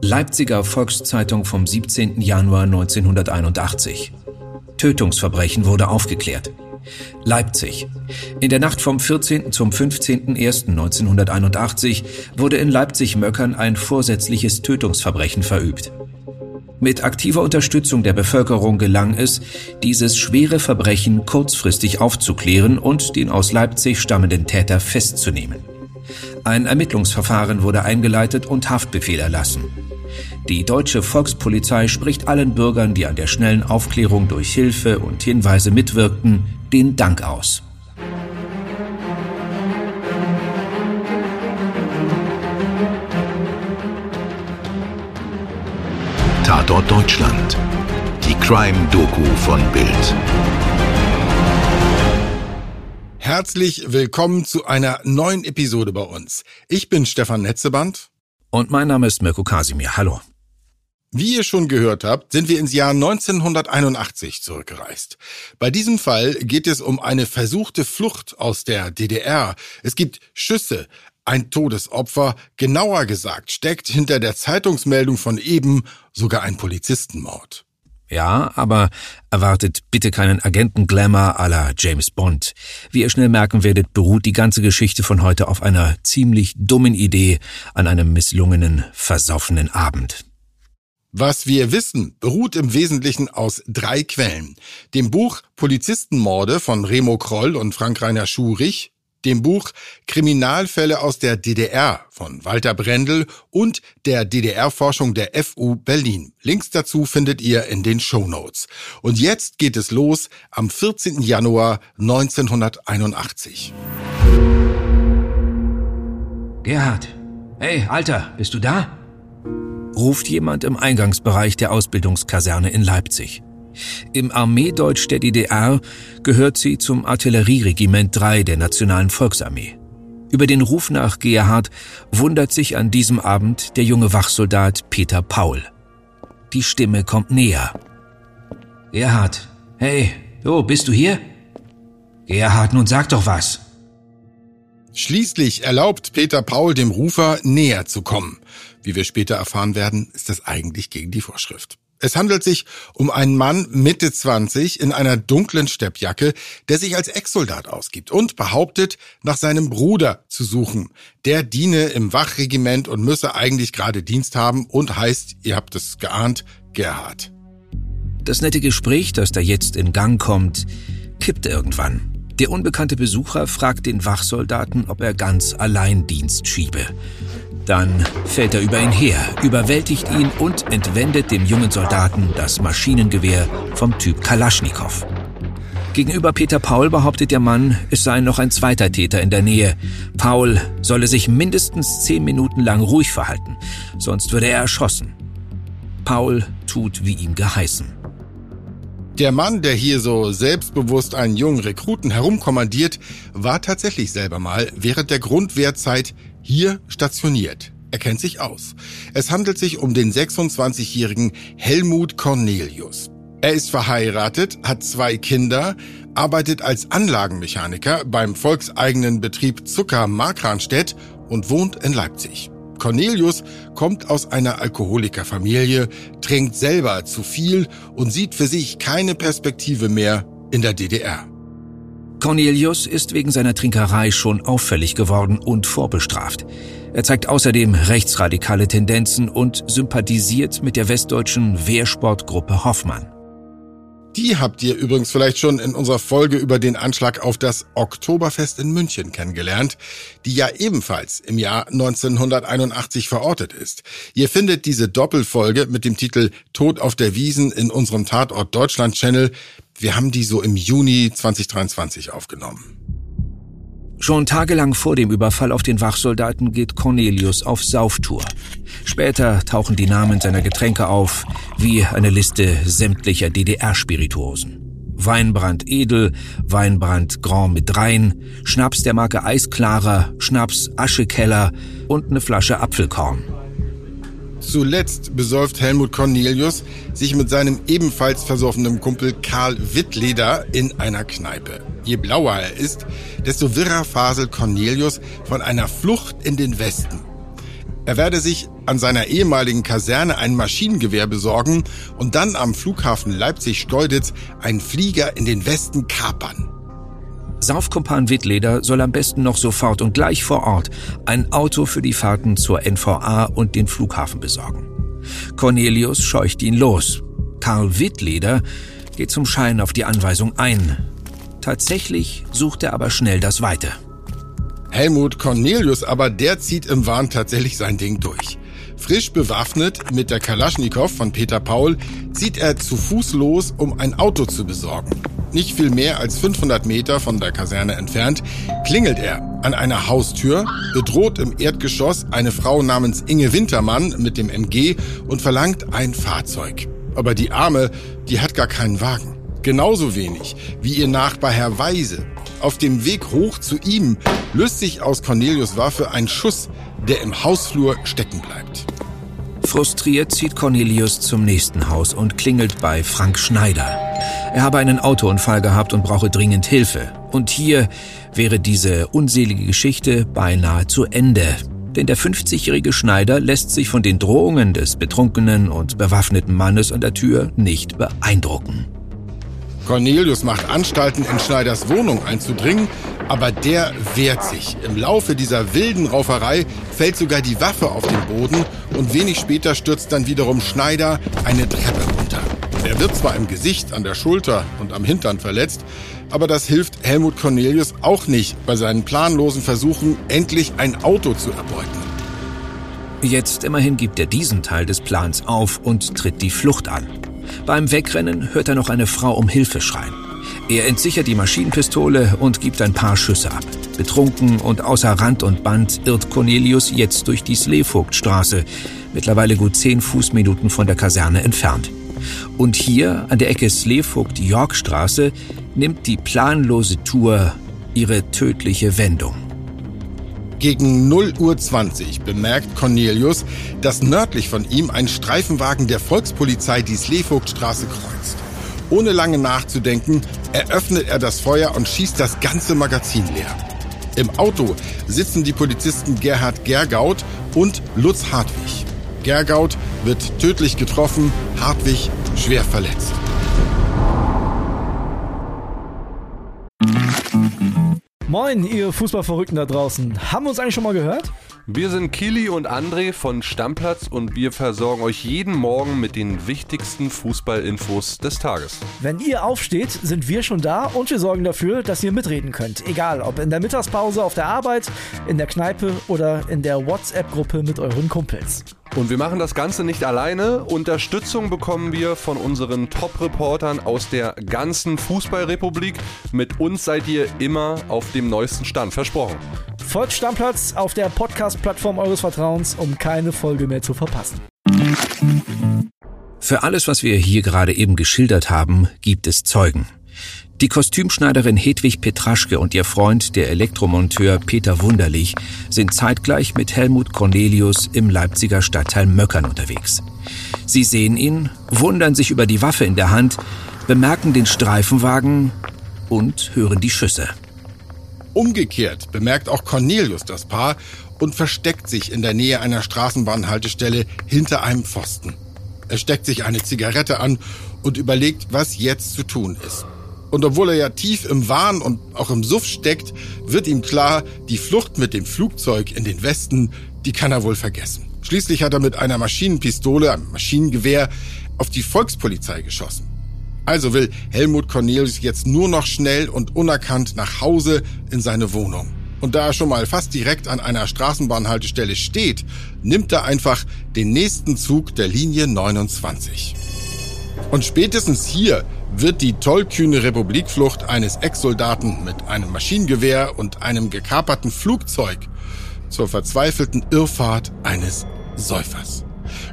Leipziger Volkszeitung vom 17. Januar 1981. Tötungsverbrechen wurde aufgeklärt. Leipzig. In der Nacht vom 14. zum 15.01.1981 wurde in Leipzig-Möckern ein vorsätzliches Tötungsverbrechen verübt. Mit aktiver Unterstützung der Bevölkerung gelang es, dieses schwere Verbrechen kurzfristig aufzuklären und den aus Leipzig stammenden Täter festzunehmen. Ein Ermittlungsverfahren wurde eingeleitet und Haftbefehl erlassen. Die deutsche Volkspolizei spricht allen Bürgern, die an der schnellen Aufklärung durch Hilfe und Hinweise mitwirkten, den Dank aus. Tatort Deutschland. Die Crime-Doku von Bild. Herzlich willkommen zu einer neuen Episode bei uns. Ich bin Stefan Netzeband. Und mein Name ist Mirko Kasimir. Hallo. Wie ihr schon gehört habt, sind wir ins Jahr 1981 zurückgereist. Bei diesem Fall geht es um eine versuchte Flucht aus der DDR. Es gibt Schüsse, ein Todesopfer, genauer gesagt, steckt hinter der Zeitungsmeldung von eben sogar ein Polizistenmord. Ja, aber erwartet bitte keinen Agenten-Glamour à la James Bond. Wie ihr schnell merken werdet, beruht die ganze Geschichte von heute auf einer ziemlich dummen Idee an einem misslungenen, versoffenen Abend. Was wir wissen, beruht im Wesentlichen aus drei Quellen. Dem Buch Polizistenmorde von Remo Kroll und Frank-Rainer Schurich, dem Buch Kriminalfälle aus der DDR von Walter Brendel und der DDR-Forschung der FU Berlin. Links dazu findet ihr in den Show Notes. Und jetzt geht es los am 14. Januar 1981. Gerhard, hey, Alter, bist du da? ruft jemand im Eingangsbereich der Ausbildungskaserne in Leipzig. Im Armeedeutsch der DDR gehört sie zum Artillerieregiment 3 der Nationalen Volksarmee. Über den Ruf nach Gerhard wundert sich an diesem Abend der junge Wachsoldat Peter Paul. Die Stimme kommt näher. Gerhard, hey, du, bist du hier? Gerhard, nun sag doch was. Schließlich erlaubt Peter Paul dem Rufer näher zu kommen. Wie wir später erfahren werden, ist das eigentlich gegen die Vorschrift. Es handelt sich um einen Mann Mitte 20 in einer dunklen Steppjacke, der sich als Ex-Soldat ausgibt und behauptet, nach seinem Bruder zu suchen. Der diene im Wachregiment und müsse eigentlich gerade Dienst haben und heißt, ihr habt es geahnt, Gerhard. Das nette Gespräch, das da jetzt in Gang kommt, kippt irgendwann. Der unbekannte Besucher fragt den Wachsoldaten, ob er ganz allein Dienst schiebe. Dann fällt er über ihn her, überwältigt ihn und entwendet dem jungen Soldaten das Maschinengewehr vom Typ Kalaschnikow. Gegenüber Peter Paul behauptet der Mann, es sei noch ein zweiter Täter in der Nähe. Paul solle sich mindestens zehn Minuten lang ruhig verhalten, sonst würde er erschossen. Paul tut wie ihm geheißen. Der Mann, der hier so selbstbewusst einen jungen Rekruten herumkommandiert, war tatsächlich selber mal während der Grundwehrzeit hier stationiert. Er kennt sich aus. Es handelt sich um den 26-jährigen Helmut Cornelius. Er ist verheiratet, hat zwei Kinder, arbeitet als Anlagenmechaniker beim volkseigenen Betrieb Zucker Markranstädt und wohnt in Leipzig. Cornelius kommt aus einer Alkoholikerfamilie, trinkt selber zu viel und sieht für sich keine Perspektive mehr in der DDR. Cornelius ist wegen seiner Trinkerei schon auffällig geworden und vorbestraft. Er zeigt außerdem rechtsradikale Tendenzen und sympathisiert mit der westdeutschen Wehrsportgruppe Hoffmann. Die habt ihr übrigens vielleicht schon in unserer Folge über den Anschlag auf das Oktoberfest in München kennengelernt, die ja ebenfalls im Jahr 1981 verortet ist. Ihr findet diese Doppelfolge mit dem Titel Tod auf der Wiesen in unserem Tatort Deutschland Channel. Wir haben die so im Juni 2023 aufgenommen. Schon tagelang vor dem Überfall auf den Wachsoldaten geht Cornelius auf Sauftour. Später tauchen die Namen seiner Getränke auf, wie eine Liste sämtlicher DDR-Spirituosen. Weinbrand Edel, Weinbrand Grand mit Rhein, Schnaps der Marke Eisklarer, Schnaps Aschekeller und eine Flasche Apfelkorn. Zuletzt besäuft Helmut Cornelius sich mit seinem ebenfalls versoffenen Kumpel Karl Wittleder in einer Kneipe. Je blauer er ist, desto wirrer faselt Cornelius von einer Flucht in den Westen. Er werde sich an seiner ehemaligen Kaserne ein Maschinengewehr besorgen und dann am Flughafen Leipzig-Steuditz einen Flieger in den Westen kapern. Saufkumpan Wittleder soll am besten noch sofort und gleich vor Ort ein Auto für die Fahrten zur NVA und den Flughafen besorgen. Cornelius scheucht ihn los. Karl Wittleder geht zum Schein auf die Anweisung ein. Tatsächlich sucht er aber schnell das Weite. Helmut Cornelius aber, der zieht im Wahn tatsächlich sein Ding durch. Frisch bewaffnet mit der Kalaschnikow von Peter Paul zieht er zu Fuß los, um ein Auto zu besorgen. Nicht viel mehr als 500 Meter von der Kaserne entfernt klingelt er an einer Haustür, bedroht im Erdgeschoss eine Frau namens Inge Wintermann mit dem MG und verlangt ein Fahrzeug. Aber die Arme, die hat gar keinen Wagen. Genauso wenig wie ihr Nachbar Herr Weise. Auf dem Weg hoch zu ihm löst sich aus Cornelius Waffe ein Schuss, der im Hausflur stecken bleibt. Frustriert zieht Cornelius zum nächsten Haus und klingelt bei Frank Schneider. Er habe einen Autounfall gehabt und brauche dringend Hilfe. Und hier wäre diese unselige Geschichte beinahe zu Ende. Denn der 50-jährige Schneider lässt sich von den Drohungen des betrunkenen und bewaffneten Mannes an der Tür nicht beeindrucken. Cornelius macht Anstalten, in Schneiders Wohnung einzudringen, aber der wehrt sich. Im Laufe dieser wilden Rauferei fällt sogar die Waffe auf den Boden und wenig später stürzt dann wiederum Schneider eine Treppe. Er wird zwar im Gesicht, an der Schulter und am Hintern verletzt, aber das hilft Helmut Cornelius auch nicht bei seinen planlosen Versuchen, endlich ein Auto zu erbeuten. Jetzt immerhin gibt er diesen Teil des Plans auf und tritt die Flucht an. Beim Wegrennen hört er noch eine Frau um Hilfe schreien. Er entsichert die Maschinenpistole und gibt ein paar Schüsse ab. Betrunken und außer Rand und Band irrt Cornelius jetzt durch die Sleevogtstraße, mittlerweile gut zehn Fußminuten von der Kaserne entfernt. Und hier an der Ecke Sleevogt-Yorkstraße nimmt die planlose Tour ihre tödliche Wendung. Gegen 0 Uhr 20 bemerkt Cornelius, dass nördlich von ihm ein Streifenwagen der Volkspolizei die Sleevogtstraße kreuzt. Ohne lange nachzudenken, eröffnet er das Feuer und schießt das ganze Magazin leer. Im Auto sitzen die Polizisten Gerhard Gergaut und Lutz Hartwig. Gergaut wird tödlich getroffen, Hartwig schwer verletzt. Moin, ihr Fußballverrückten da draußen. Haben wir uns eigentlich schon mal gehört? Wir sind Kili und André von Stammplatz und wir versorgen euch jeden Morgen mit den wichtigsten Fußballinfos des Tages. Wenn ihr aufsteht, sind wir schon da und wir sorgen dafür, dass ihr mitreden könnt. Egal, ob in der Mittagspause auf der Arbeit, in der Kneipe oder in der WhatsApp-Gruppe mit euren Kumpels. Und wir machen das Ganze nicht alleine. Unterstützung bekommen wir von unseren Top-Reportern aus der ganzen Fußballrepublik. Mit uns seid ihr immer auf dem neuesten Stand, versprochen. Folgt Stammplatz auf der Podcast-Plattform eures Vertrauens, um keine Folge mehr zu verpassen. Für alles, was wir hier gerade eben geschildert haben, gibt es Zeugen. Die Kostümschneiderin Hedwig Petraschke und ihr Freund, der Elektromonteur Peter Wunderlich, sind zeitgleich mit Helmut Cornelius im Leipziger Stadtteil Möckern unterwegs. Sie sehen ihn, wundern sich über die Waffe in der Hand, bemerken den Streifenwagen und hören die Schüsse. Umgekehrt bemerkt auch Cornelius das Paar und versteckt sich in der Nähe einer Straßenbahnhaltestelle hinter einem Pfosten. Er steckt sich eine Zigarette an und überlegt, was jetzt zu tun ist. Und obwohl er ja tief im Wahn und auch im Suff steckt, wird ihm klar, die Flucht mit dem Flugzeug in den Westen, die kann er wohl vergessen. Schließlich hat er mit einer Maschinenpistole, einem Maschinengewehr, auf die Volkspolizei geschossen. Also will Helmut Cornelius jetzt nur noch schnell und unerkannt nach Hause in seine Wohnung. Und da er schon mal fast direkt an einer Straßenbahnhaltestelle steht, nimmt er einfach den nächsten Zug der Linie 29. Und spätestens hier wird die tollkühne Republikflucht eines Ex-Soldaten mit einem Maschinengewehr und einem gekaperten Flugzeug zur verzweifelten Irrfahrt eines Säufers.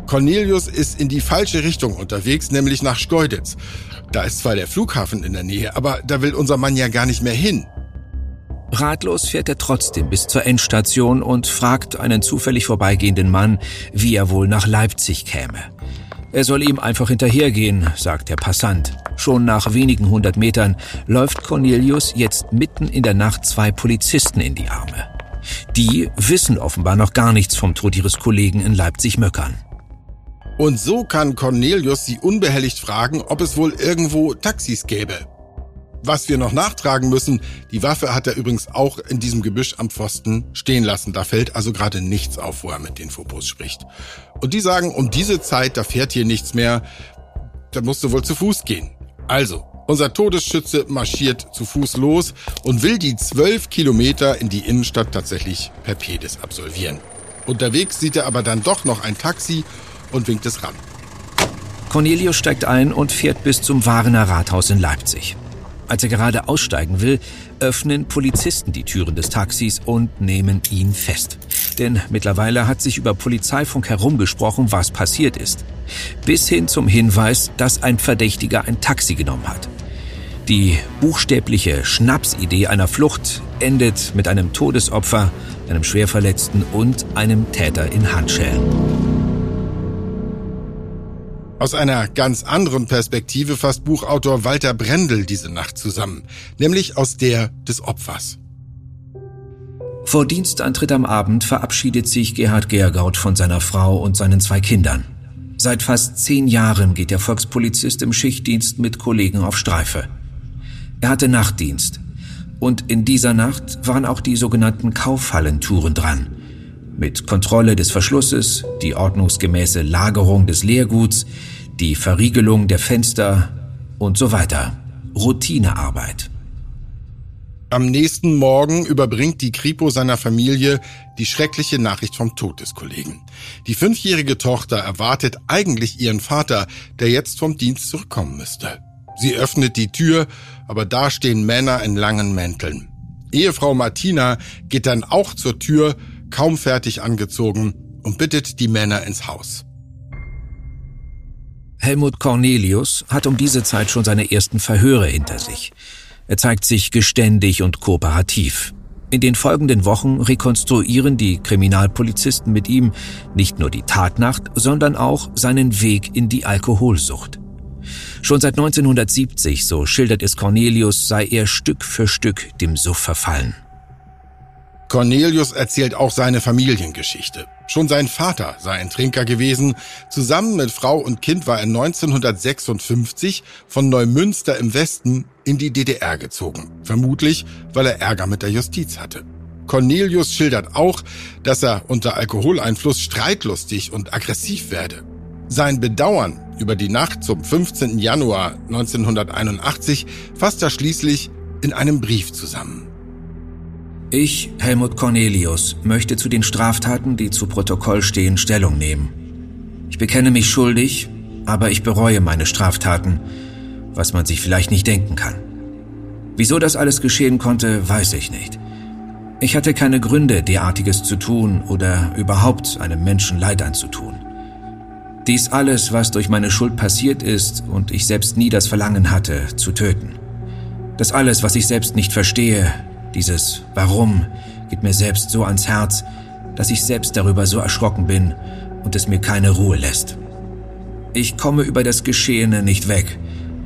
Cornelius ist in die falsche Richtung unterwegs, nämlich nach Schkeuditz. Da ist zwar der Flughafen in der Nähe, aber da will unser Mann ja gar nicht mehr hin. Ratlos fährt er trotzdem bis zur Endstation und fragt einen zufällig vorbeigehenden Mann, wie er wohl nach Leipzig käme. Er soll ihm einfach hinterhergehen, sagt der Passant. Schon nach wenigen hundert Metern läuft Cornelius jetzt mitten in der Nacht zwei Polizisten in die Arme. Die wissen offenbar noch gar nichts vom Tod ihres Kollegen in Leipzig-Möckern. Und so kann Cornelius sie unbehelligt fragen, ob es wohl irgendwo Taxis gäbe. Was wir noch nachtragen müssen, die Waffe hat er übrigens auch in diesem Gebüsch am Pfosten stehen lassen. Da fällt also gerade nichts auf, wo er mit den Fopos spricht. Und die sagen, um diese Zeit, da fährt hier nichts mehr, da musst du wohl zu Fuß gehen. Also, unser Todesschütze marschiert zu Fuß los und will die zwölf Kilometer in die Innenstadt tatsächlich per Pedis absolvieren. Unterwegs sieht er aber dann doch noch ein Taxi und winkt es ran. Cornelius steigt ein und fährt bis zum Warener Rathaus in Leipzig. Als er gerade aussteigen will, öffnen Polizisten die Türen des Taxis und nehmen ihn fest. Denn mittlerweile hat sich über Polizeifunk herumgesprochen, was passiert ist. Bis hin zum Hinweis, dass ein Verdächtiger ein Taxi genommen hat. Die buchstäbliche Schnapsidee einer Flucht endet mit einem Todesopfer, einem Schwerverletzten und einem Täter in Handschellen. Aus einer ganz anderen Perspektive fasst Buchautor Walter Brendel diese Nacht zusammen, nämlich aus der des Opfers. Vor Dienstantritt am Abend verabschiedet sich Gerhard Gergaud von seiner Frau und seinen zwei Kindern. Seit fast zehn Jahren geht der Volkspolizist im Schichtdienst mit Kollegen auf Streife. Er hatte Nachtdienst. Und in dieser Nacht waren auch die sogenannten Kaufhallentouren dran. Mit Kontrolle des Verschlusses, die ordnungsgemäße Lagerung des Leerguts, die Verriegelung der Fenster und so weiter. Routinearbeit. Am nächsten Morgen überbringt die Kripo seiner Familie die schreckliche Nachricht vom Tod des Kollegen. Die fünfjährige Tochter erwartet eigentlich ihren Vater, der jetzt vom Dienst zurückkommen müsste. Sie öffnet die Tür, aber da stehen Männer in langen Mänteln. Ehefrau Martina geht dann auch zur Tür, kaum fertig angezogen, und bittet die Männer ins Haus. Helmut Cornelius hat um diese Zeit schon seine ersten Verhöre hinter sich. Er zeigt sich geständig und kooperativ. In den folgenden Wochen rekonstruieren die Kriminalpolizisten mit ihm nicht nur die Tatnacht, sondern auch seinen Weg in die Alkoholsucht. Schon seit 1970, so schildert es Cornelius, sei er Stück für Stück dem Suff verfallen. Cornelius erzählt auch seine Familiengeschichte. Schon sein Vater sei ein Trinker gewesen. Zusammen mit Frau und Kind war er 1956 von Neumünster im Westen in die DDR gezogen. Vermutlich, weil er Ärger mit der Justiz hatte. Cornelius schildert auch, dass er unter Alkoholeinfluss streitlustig und aggressiv werde. Sein Bedauern über die Nacht zum 15. Januar 1981 fasst er schließlich in einem Brief zusammen. Ich, Helmut Cornelius, möchte zu den Straftaten, die zu Protokoll stehen, Stellung nehmen. Ich bekenne mich schuldig, aber ich bereue meine Straftaten, was man sich vielleicht nicht denken kann. Wieso das alles geschehen konnte, weiß ich nicht. Ich hatte keine Gründe, derartiges zu tun oder überhaupt einem Menschen Leid anzutun. Dies alles, was durch meine Schuld passiert ist und ich selbst nie das Verlangen hatte, zu töten. Das alles, was ich selbst nicht verstehe, dieses Warum geht mir selbst so ans Herz, dass ich selbst darüber so erschrocken bin und es mir keine Ruhe lässt. Ich komme über das Geschehene nicht weg,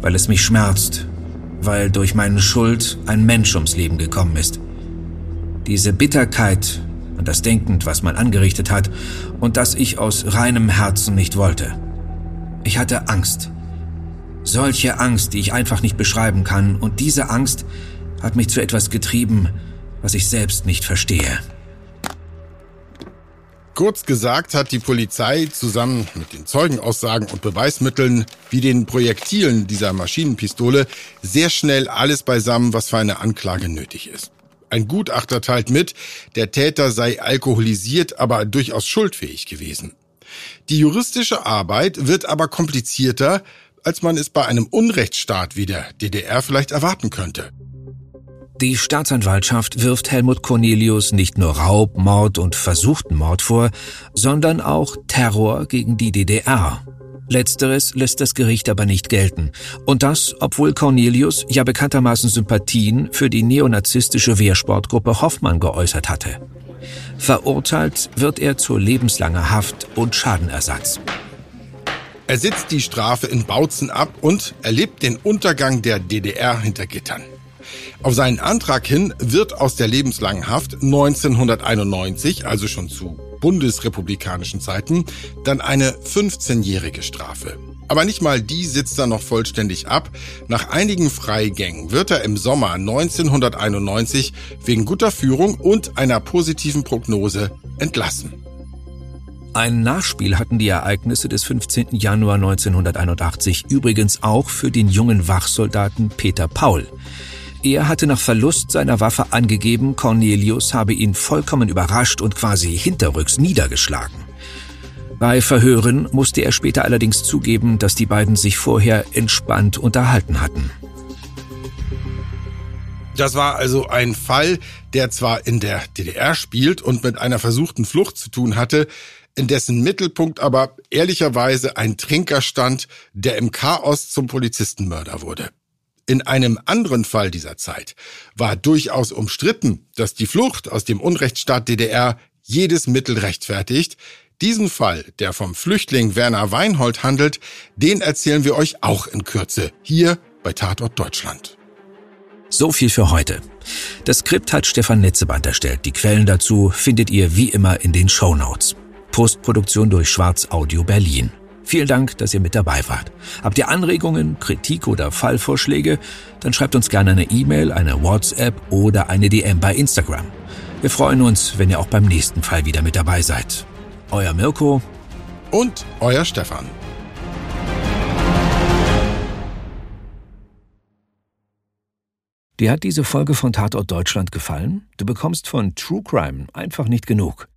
weil es mich schmerzt, weil durch meine Schuld ein Mensch ums Leben gekommen ist. Diese Bitterkeit an das Denkend, was man angerichtet hat und das ich aus reinem Herzen nicht wollte. Ich hatte Angst. Solche Angst, die ich einfach nicht beschreiben kann, und diese Angst hat mich zu etwas getrieben, was ich selbst nicht verstehe. Kurz gesagt hat die Polizei zusammen mit den Zeugenaussagen und Beweismitteln wie den Projektilen dieser Maschinenpistole sehr schnell alles beisammen, was für eine Anklage nötig ist. Ein Gutachter teilt mit, der Täter sei alkoholisiert, aber durchaus schuldfähig gewesen. Die juristische Arbeit wird aber komplizierter, als man es bei einem Unrechtsstaat wie der DDR vielleicht erwarten könnte. Die Staatsanwaltschaft wirft Helmut Cornelius nicht nur Raub, Mord und versuchten Mord vor, sondern auch Terror gegen die DDR. Letzteres lässt das Gericht aber nicht gelten. Und das, obwohl Cornelius ja bekanntermaßen Sympathien für die neonazistische Wehrsportgruppe Hoffmann geäußert hatte. Verurteilt wird er zu lebenslanger Haft und Schadenersatz. Er sitzt die Strafe in Bautzen ab und erlebt den Untergang der DDR hinter Gittern. Auf seinen Antrag hin wird aus der lebenslangen Haft 1991, also schon zu bundesrepublikanischen Zeiten, dann eine 15-jährige Strafe. Aber nicht mal die sitzt er noch vollständig ab. Nach einigen Freigängen wird er im Sommer 1991 wegen guter Führung und einer positiven Prognose entlassen. Ein Nachspiel hatten die Ereignisse des 15. Januar 1981 übrigens auch für den jungen Wachsoldaten Peter Paul. Er hatte nach Verlust seiner Waffe angegeben, Cornelius habe ihn vollkommen überrascht und quasi hinterrücks niedergeschlagen. Bei Verhören musste er später allerdings zugeben, dass die beiden sich vorher entspannt unterhalten hatten. Das war also ein Fall, der zwar in der DDR spielt und mit einer versuchten Flucht zu tun hatte, in dessen Mittelpunkt aber ehrlicherweise ein Trinker stand, der im Chaos zum Polizistenmörder wurde. In einem anderen Fall dieser Zeit war durchaus umstritten, dass die Flucht aus dem Unrechtsstaat DDR jedes Mittel rechtfertigt. Diesen Fall, der vom Flüchtling Werner Weinhold handelt, den erzählen wir euch auch in Kürze hier bei Tatort Deutschland. So viel für heute. Das Skript hat Stefan Netzeband erstellt. Die Quellen dazu findet ihr wie immer in den Show Notes. Postproduktion durch Schwarz Audio Berlin. Vielen Dank, dass ihr mit dabei wart. Habt ihr Anregungen, Kritik oder Fallvorschläge? Dann schreibt uns gerne eine E-Mail, eine WhatsApp oder eine DM bei Instagram. Wir freuen uns, wenn ihr auch beim nächsten Fall wieder mit dabei seid. Euer Mirko und euer Stefan. Dir hat diese Folge von Tatort Deutschland gefallen? Du bekommst von True Crime einfach nicht genug.